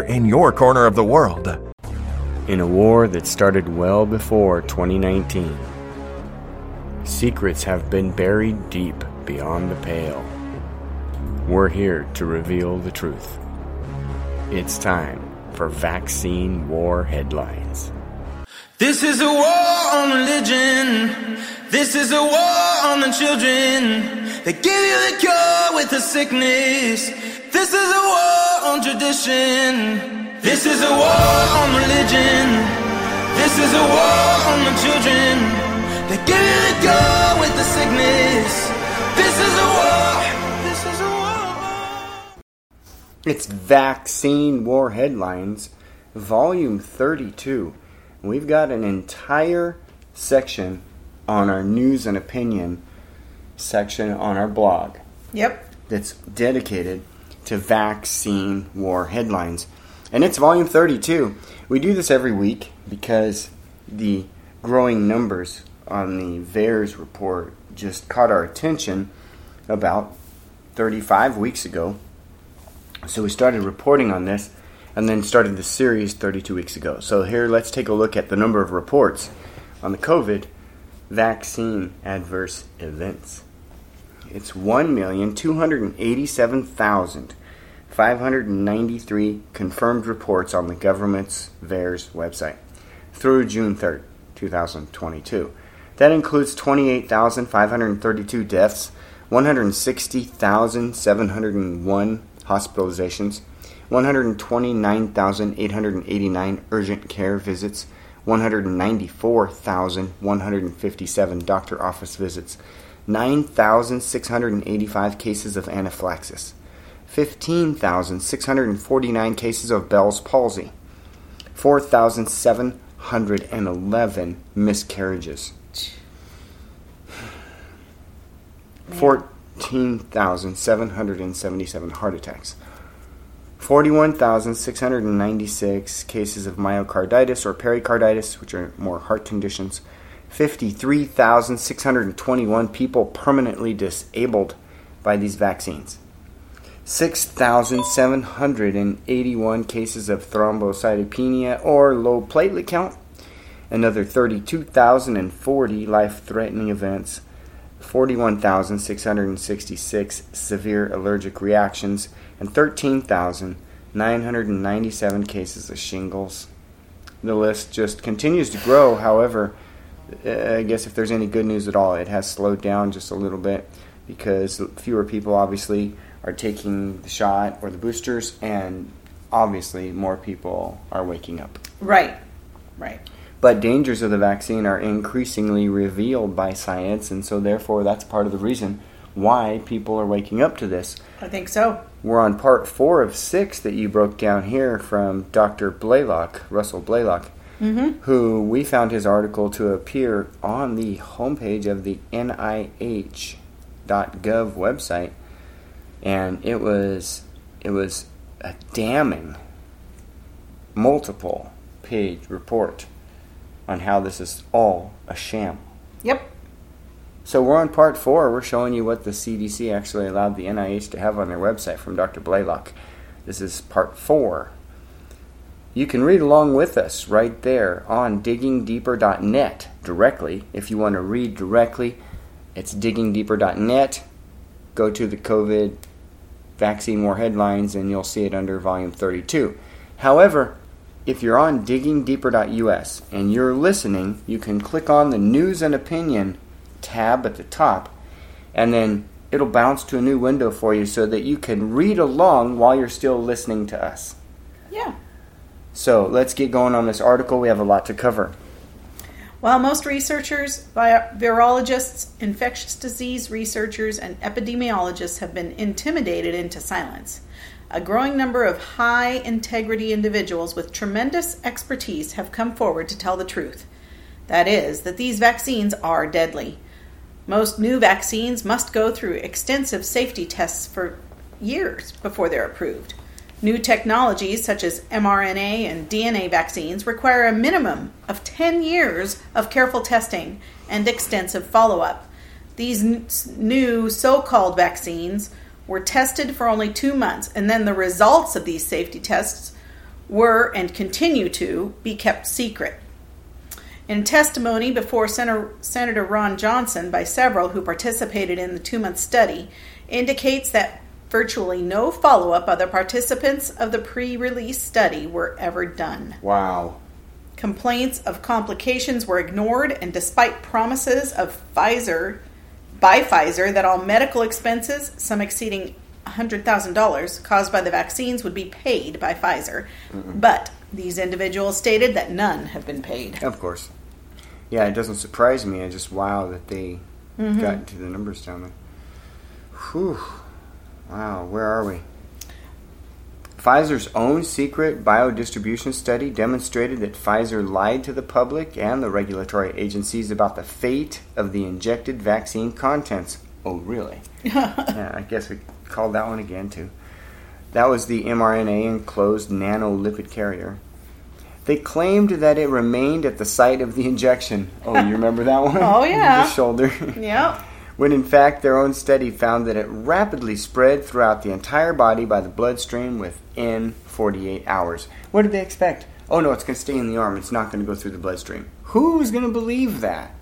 in your corner of the world. In a war that started well before 2019, secrets have been buried deep beyond the pale. We're here to reveal the truth. It's time for Vaccine War Headlines. This is a war on religion. This is a war on the children. They give you the cure with the sickness. This is a war on tradition. This is a war on religion. This is a war on the children. They give you the cure with the sickness. This is a war. This is a war. It's Vaccine War Headlines, Volume 32. We've got an entire section on our news and opinion section on our blog Yep. that's dedicated to vaccine war headlines. And it's volume 32. We do this every week because the growing numbers on the VAERS report just caught our attention about 35 weeks ago. So we started reporting on this and then started the series 32 weeks ago. So here let's take a look at the number of reports on the COVID vaccine adverse events. It's 1,287,593 confirmed reports on the government's VAERS website through June 3rd, 2022. That includes 28,532 deaths, 160,701 hospitalizations, 129,889 urgent care visits, 194,157 doctor office visits, 9,685 cases of anaphylaxis, 15,649 cases of Bell's palsy, 4,711 miscarriages, 14,777 heart attacks, 41,696 cases of myocarditis or pericarditis, which are more heart conditions, 53,621 people permanently disabled by these vaccines, 6,781 cases of thrombocytopenia or low platelet count, another 32,040 life threatening events, 41,666 severe allergic reactions, and 13,997 cases of shingles. The list just continues to grow. However, I guess if there's any good news at all, it has slowed down just a little bit because fewer people obviously are taking the shot or the boosters, and obviously more people are waking up. Right. Right. But dangers of the vaccine are increasingly revealed by science, and so therefore that's part of the reason why people are waking up to this. I think so. We're on part four of six that you broke down here from Dr. Blaylock, Russell Blaylock, Mm-hmm. who we found his article to appear on the homepage of the NIH.gov website, and it was it was a damning multiple page report on how this is all a sham. Yep. So we're on part four. We're showing you what the CDC actually allowed the NIH to have on their website from Dr. Blaylock. This is part four. You can read along with us right there on diggingdeeper.net directly. If you want to read directly, it's diggingdeeper.net. Go to the COVID vaccine war headlines and you'll see it under volume 32. However, if you're on diggingdeeper.us and you're listening, you can click on the news and opinion tab at the top and then it'll bounce to a new window for you so that you can read along while you're still listening to us. Yeah. So let's get going on this article. We have a lot to cover. While most researchers, vi- virologists, infectious disease researchers, and epidemiologists have been intimidated into silence, a growing number of high integrity individuals with tremendous expertise have come forward to tell the truth. That is, that these vaccines are deadly. Most new vaccines must go through extensive safety tests for years before they're approved. New technologies such as mRNA and DNA vaccines require a minimum of 10 years of careful testing and extensive follow up. These new so called vaccines were tested for only two months, and then the results of these safety tests were and continue to be kept secret. In testimony before Senator, Senator Ron Johnson by several who participated in the two month study, indicates that virtually no follow up of the participants of the pre release study were ever done. Wow. Complaints of complications were ignored, and despite promises of Pfizer by Pfizer that all medical expenses, some exceeding $100,000 caused by the vaccines, would be paid by Pfizer. But these individuals stated that none have been paid. Of course. Yeah, it doesn't surprise me. I just wow that they mm-hmm. got into the numbers down there. Whew. Wow, where are we? Pfizer's own secret biodistribution study demonstrated that Pfizer lied to the public and the regulatory agencies about the fate of the injected vaccine contents. Oh, really? yeah, I guess we called that one again, too. That was the mRNA enclosed nanolipid carrier. They claimed that it remained at the site of the injection. Oh, you remember that one? Oh, yeah. the shoulder. Yep. When in fact their own study found that it rapidly spread throughout the entire body by the bloodstream within 48 hours. What did they expect? Oh no, it's going to stay in the arm. It's not going to go through the bloodstream. Who's going to believe that?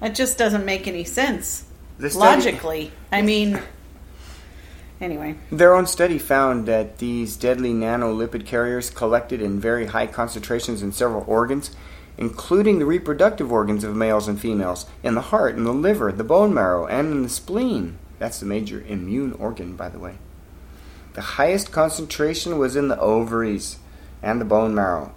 That just doesn't make any sense. Study- Logically. I mean, anyway. Their own study found that these deadly nanolipid carriers collected in very high concentrations in several organs, including the reproductive organs of males and females, in the heart, in the liver, the bone marrow, and in the spleen. That's the major immune organ, by the way. The highest concentration was in the ovaries and the bone marrow.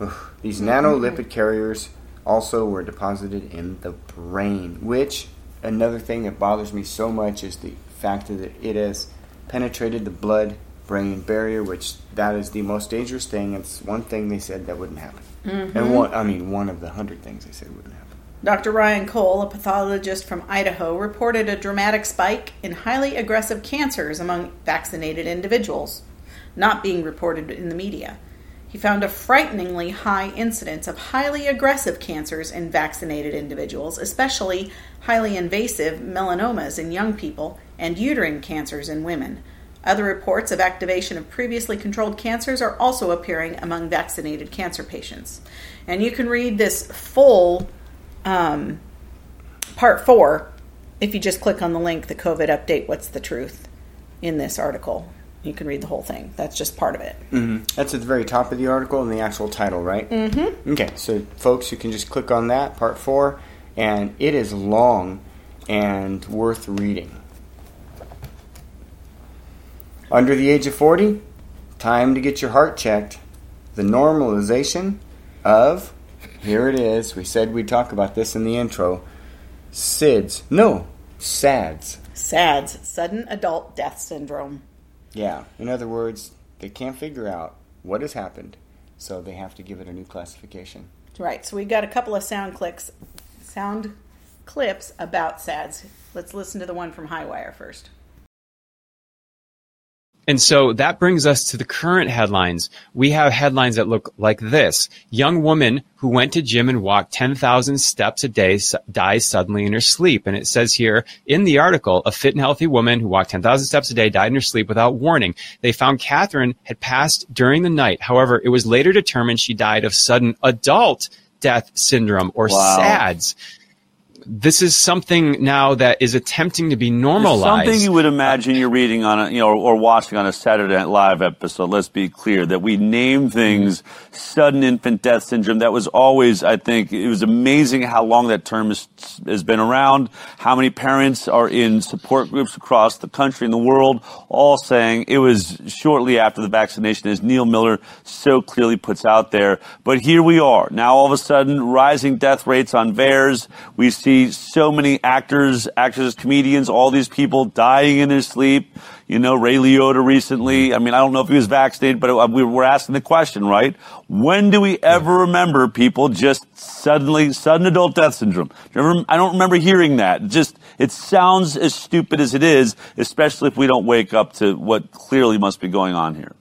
Ugh. These mm-hmm. nanolipid carriers also were deposited in the brain, which, another thing that bothers me so much is the fact that it has penetrated the blood brain barrier, which that is the most dangerous thing. It's one thing they said that wouldn't happen. And mm-hmm. one, I mean, one of the hundred things they said wouldn't happen. Dr. Ryan Cole, a pathologist from Idaho, reported a dramatic spike in highly aggressive cancers among vaccinated individuals, not being reported in the media. He found a frighteningly high incidence of highly aggressive cancers in vaccinated individuals, especially highly invasive melanomas in young people and uterine cancers in women. Other reports of activation of previously controlled cancers are also appearing among vaccinated cancer patients. And you can read this full um, part four if you just click on the link, the COVID update, what's the truth, in this article. You can read the whole thing. That's just part of it. That's at the very top of the article and the actual title, right? Mm-hmm. Okay, so folks, you can just click on that, part four, and it is long and worth reading. Under the age of 40, time to get your heart checked. The normalization of, here it is, we said we'd talk about this in the intro, SIDS. No, SADS. SADS, sudden adult death syndrome. Yeah, in other words, they can't figure out what has happened, so they have to give it a new classification. Right. So we've got a couple of sound clicks, sound clips about SADS. Let's listen to the one from Highwire first. And so that brings us to the current headlines. We have headlines that look like this. Young woman who went to gym and walked 10,000 steps a day dies suddenly in her sleep. And it says here in the article, a fit and healthy woman who walked 10,000 steps a day died in her sleep without warning. They found Catherine had passed during the night. However, it was later determined she died of sudden adult death syndrome or Wow. SADS. This is something now that is attempting to be normalized. Something you would imagine you're reading on a, you know, or, or watching on a Saturday Night Live episode. Let's be clear that we name things sudden infant death syndrome. That was always, I think, it was amazing how long that term has, has been around. How many parents are in support groups across the country and the world, all saying it was shortly after the vaccination, as Neil Miller so clearly puts out there. But here we are now. All of a sudden, rising death rates on VAERS. We see so many actors, actresses, comedians, all these people dying in their sleep. You know, Ray Liotta recently. I mean, I don't know if he was vaccinated, but uh, we were asking the question, right? When do we ever remember people just suddenly, sudden adult death syndrome? Do you remember- I don't remember hearing that. Just, it sounds as stupid as it is, especially if we don't wake up to what clearly must be going on here.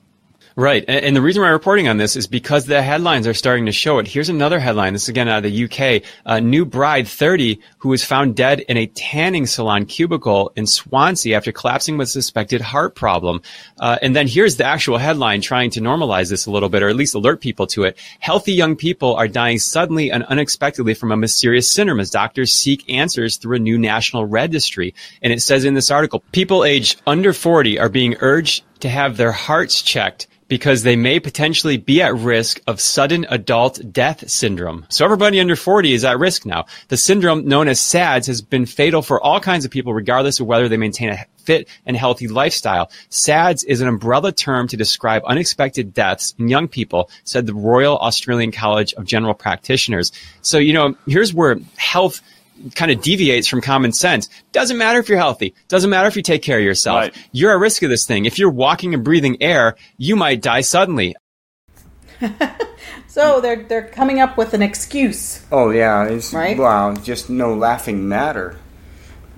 Right. And, the reason why I'm reporting on this is because the headlines are starting to show it. Here's another headline. This is again out of the UK. A new bride, 30, who was found dead in a tanning salon cubicle in Swansea after collapsing with suspected heart problem. Uh, and then here's the actual headline trying to normalize this a little bit, or at least alert people to it. Healthy young people are dying suddenly and unexpectedly from a mysterious syndrome as doctors seek answers through a new national registry. And it says in this article, people aged under 40 are being urged to have their hearts checked because they may potentially be at risk of sudden adult death syndrome. So everybody under 40 is at risk now. The syndrome known as SADS has been fatal for all kinds of people, regardless of whether they maintain a fit and healthy lifestyle. SADS is an umbrella term to describe unexpected deaths in young people, said the Royal Australian College of General Practitioners. So, you know, here's where health kind of deviates from common sense. Doesn't matter if you're healthy. Doesn't matter if you take care of yourself. Right. You're at risk of this thing. If you're walking and breathing air, you might die suddenly. so they're they're coming up with an excuse. Oh yeah, it's right. Wow, just no laughing matter.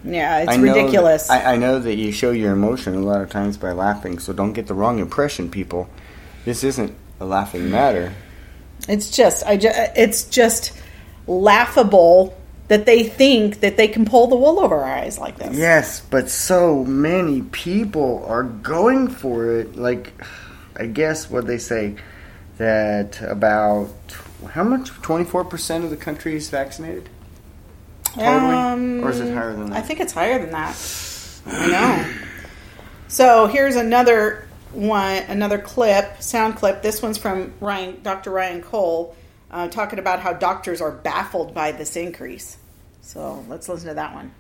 Yeah, it's I ridiculous. That, I, I know that you show your emotion a lot of times by laughing, so don't get the wrong impression, people. This isn't a laughing matter. It's just, I just, it's just laughable that they think that they can pull the wool over our eyes like this. Yes, but so many people are going for it. Like, I guess what they say that about how much? Twenty four percent of the country is vaccinated. Totally, um, or is it higher than that? I think it's higher than that. I know. So here's another one, another clip, sound clip. This one's from Ryan, Dr. Ryan Cole uh, talking about how doctors are baffled by this increase. So let's listen to that one.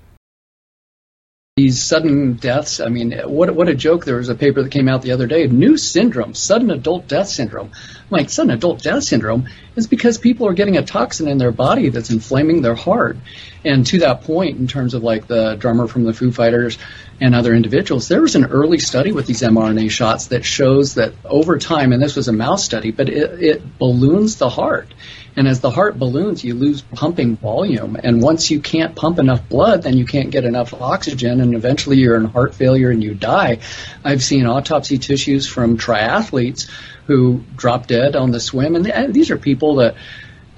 These sudden deaths, I mean, what, what a joke. There was a paper that came out the other day new syndrome, sudden adult death syndrome. I'm like, sudden adult death syndrome is because people are getting a toxin in their body that's inflaming their heart. And to that point, in terms of like the drummer from the Foo Fighters and other individuals, there was an early study with these mRNA shots that shows that over time, and this was a mouse study, but it, it balloons the heart. And as the heart balloons, you lose pumping volume. And once you can't pump enough blood, then you can't get enough oxygen, and eventually you're in heart failure and you die. I've seen autopsy tissues from triathletes who drop dead on the swim, and these are people that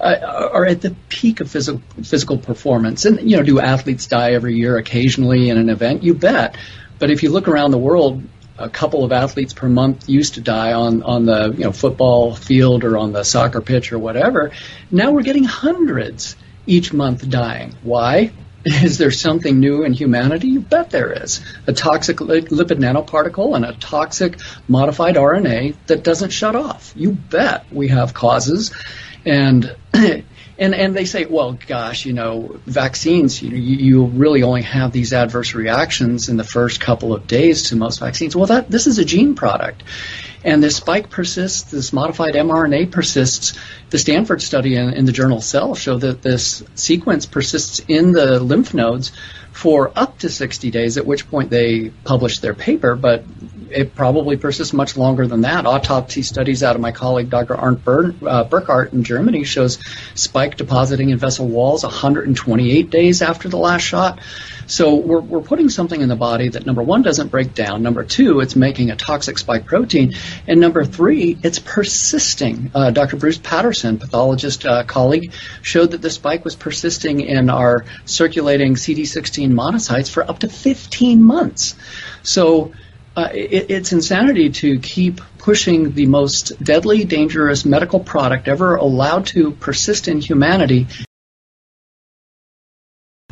uh, are at the peak of physical physical performance. And you know, do athletes die every year occasionally in an event? You bet. But if you look around the world, a couple of athletes per month used to die on on the you know football field or on the soccer pitch or whatever. Now we're getting hundreds each month dying. Why? Is there something new in humanity? You bet there is. A toxic lipid nanoparticle and a toxic modified RNA that doesn't shut off. You bet we have causes. And and and they say, well, gosh, you know, vaccines, you, you really only have these adverse reactions in the first couple of days to most vaccines. Well, that this is a gene product, and this spike persists. This modified mRNA persists. The Stanford study in, in the journal Cell showed that this sequence persists in the lymph nodes for up to 60 days, at which point they published their paper, but it probably persists much longer than that. Autopsy studies out of my colleague Dr. Arne Ber- uh, Burkhardt in Germany shows spike depositing in vessel walls 128 days after the last shot. So we're, we're putting something in the body that number one doesn't break down. Number two, it's making a toxic spike protein, and number three, it's persisting. Uh, Dr. Bruce Patterson, pathologist uh, colleague, showed that the spike was persisting in our circulating CD16 monocytes for up to 15 months. So uh, it, it's insanity to keep pushing the most deadly, dangerous medical product ever allowed to persist in humanity.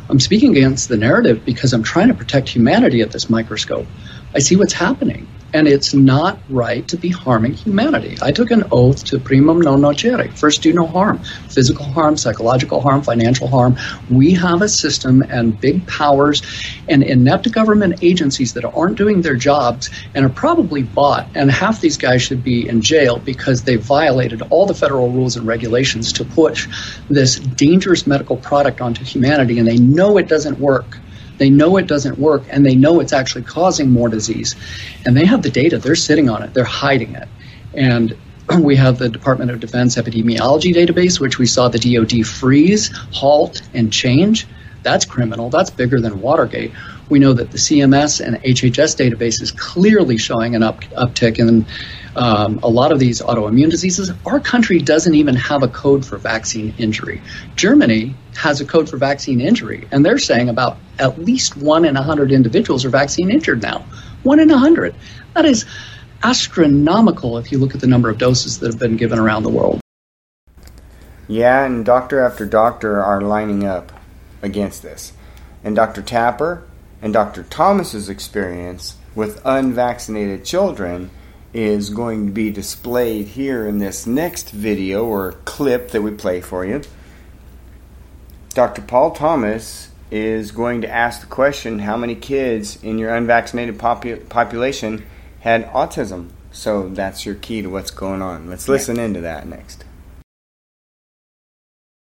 I'm speaking against the narrative because I'm trying to protect humanity at this microscope. I see what's happening and it's not right to be harming humanity. I took an oath to primum non nocere. First, do no harm. Physical harm, psychological harm, financial harm. We have a system and big powers and inept government agencies that aren't doing their jobs and are probably bought. And half these guys should be in jail because they violated all the federal rules and regulations to push this dangerous medical product onto humanity, and they know it doesn't work. They know it doesn't work and they know it's actually causing more disease. And they have the data, they're sitting on it, they're hiding it. And we have the Department of Defense epidemiology database, which we saw the DoD freeze, halt, and change. That's criminal. That's bigger than Watergate. We know that the CMS and HHS database is clearly showing an up, uptick in um, a lot of these autoimmune diseases. Our country doesn't even have a code for vaccine injury. Germany has a code for vaccine injury, and they're saying about at least one in a hundred individuals are vaccine injured now. One in a hundred. That is astronomical if you look at the number of doses that have been given around the world. Yeah, and doctor after doctor are lining up against this. And Dr. Tapper and Dr. Thomas's experience with unvaccinated children is going to be displayed here in this next video or clip that we play for you. Dr. Paul Thomas is going to ask the question how many kids in your unvaccinated popu- population had autism? So that's your key to what's going on. Let's listen into that next.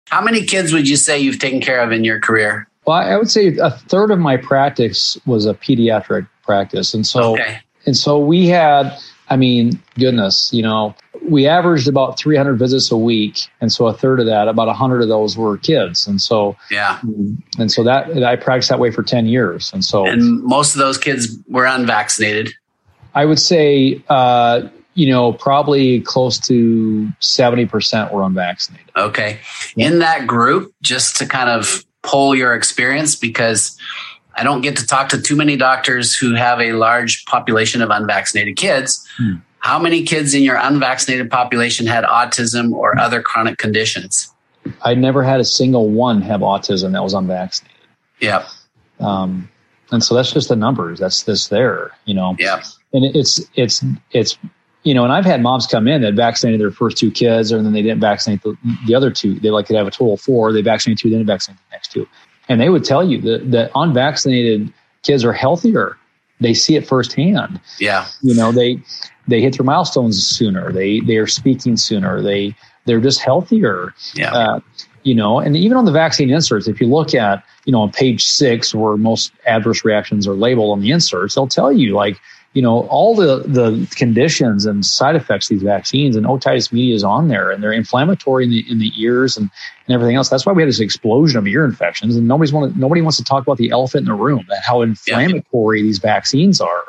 How many kids would you say you've taken care of in your career? Well, I would say a third of my practice was a pediatric practice, and so Okay. and so we had. I mean, goodness, you know, we averaged about 300 visits a week, and so a third of that, about 100 of those were kids, and so Yeah. and so that I practiced that way for 10 years, and so And most of those kids were unvaccinated. I would say, uh, you know, probably close to 70% were unvaccinated. Okay. In that group, just to kind of poll your experience, because I don't get to talk to too many doctors who have a large population of unvaccinated kids. Hmm. How many kids in your unvaccinated population had autism or other chronic conditions? I never had a single one have autism that was unvaccinated. Yeah. Um, and so that's just the numbers. That's this there, you know. Yeah. And it's it's it's you know, and I've had moms come in that vaccinated their first two kids, and then they didn't vaccinate the, the other two. They like could have a total of four. They vaccinated two, then they vaccinated the next two, and they would tell you that that unvaccinated kids are healthier. They see it firsthand. Yeah. You know, they they hit their milestones sooner. They they are speaking sooner. They they're just healthier. Yeah. Uh, you know, and even on the vaccine inserts, if you look at, you know, on page six where most adverse reactions are labeled on the inserts, they'll tell you like, you know, all the, the conditions and side effects of these vaccines and otitis media is on there and they're inflammatory in the, in the ears and, and everything else. That's why we had this explosion of ear infections and nobody's want nobody wants to talk about the elephant in the room, that how inflammatory these vaccines are.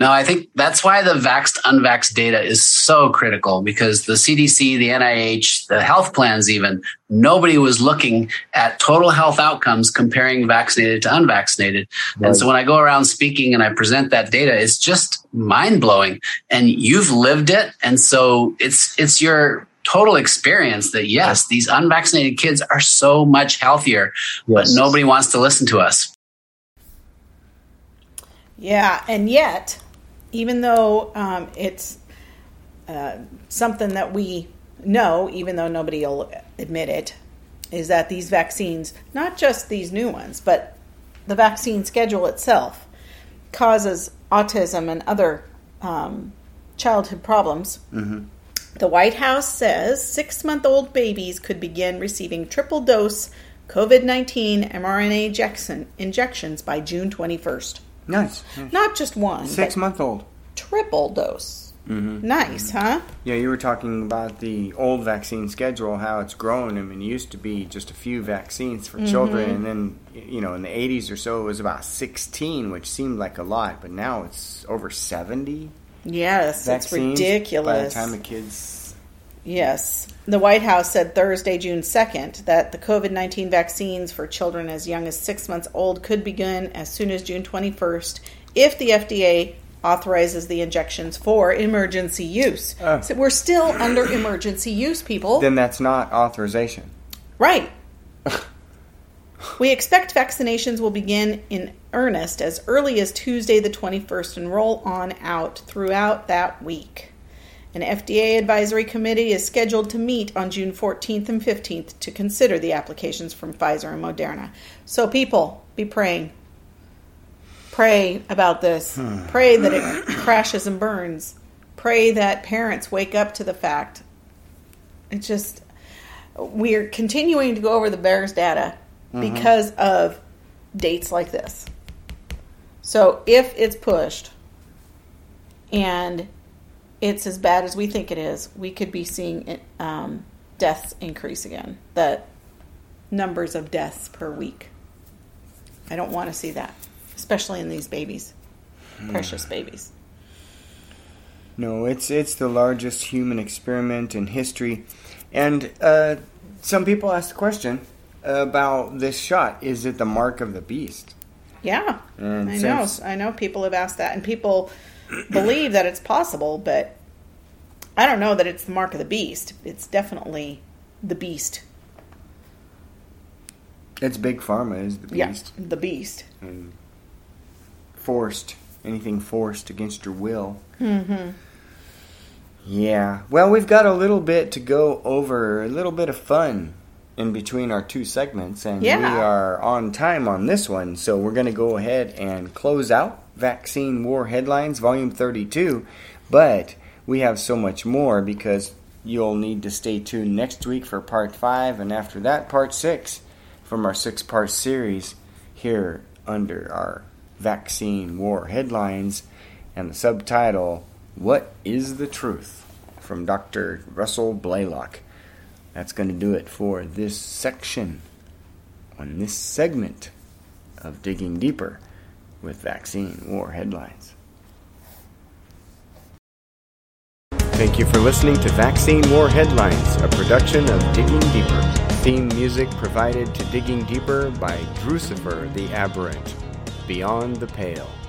No, I think that's why the vaxxed unvaxxed data is so critical because the CDC, the NIH, the health plans, even nobody was looking at total health outcomes comparing vaccinated to unvaccinated. Right. And so when I go around speaking and I present that data, it's just mind blowing. And you've lived it. And so it's it's your total experience that yes, these unvaccinated kids are so much healthier, but nobody wants to listen to us. Yeah, and yet, even though um, it's uh, something that we know, even though nobody will admit it, is that these vaccines, not just these new ones, but the vaccine schedule itself, causes autism and other um, childhood problems. The White House says six month old babies could begin receiving triple dose COVID 19 mRNA injections by June 21st. Nice. Not just one, Six month old. triple dose. Mm-hmm. Nice, mm-hmm. huh? Yeah, you were talking about the old vaccine schedule, how it's grown. I mean, it used to be just a few vaccines for mm-hmm. children, and then, you know, in the 80s or so, it was about 16, which seemed like a lot, but now it's over 70 Yes, that's ridiculous. By the time the kids. Yes. The White House said Thursday, June 2nd, that the COVID 19 vaccines for children as young as six months old could begin as soon as June 21st if the FDA authorizes the injections for emergency use. Oh. So we're still under emergency use, people. Then that's not authorization. Right. we expect vaccinations will begin in earnest as early as Tuesday the 21st and roll on out throughout that week. An FDA advisory committee is scheduled to meet on June 14th and 15th to consider the applications from Pfizer and Moderna. So, people, be praying. Pray about this. Hmm. Pray that it crashes and burns. Pray that parents wake up to the fact. It's just, we're continuing to go over the VAERS data mm-hmm. because of dates like this. So if it's pushed and it's as bad as we think it is, we could be seeing it, um, deaths increase again. The numbers of deaths per week. I don't want to see that, especially in these babies, precious babies. No, it's it's the largest human experiment in history, and uh, some people ask the question about this shot: Is it the mark of the beast? Yeah, And I know. I know people have asked that, and people believe that it's possible, but I don't know that it's the mark of the beast. It's definitely the beast. It's big pharma is the beast. Yeah, the beast. And forced anything forced against your will. Mm-hmm. Yeah. Well, we've got a little bit to go over, a little bit of fun in between our two segments, and Yeah. we are on time on this one, so we're going to go ahead and close out Vaccine War Headlines, Volume 32. But we have so much more because you'll need to stay tuned next week for Part 5, and after that, Part 6 from our six part series here under our Vaccine War Headlines and the subtitle What is the Truth? from Dr. Russell Blaylock. That's going to do it for this section on this segment of Digging Deeper with Vaccine War Headlines. Thank you for listening to Vaccine War Headlines, a production of Digging Deeper. Theme music provided to Digging Deeper by Drucifer the Aberrant. Beyond the Pale.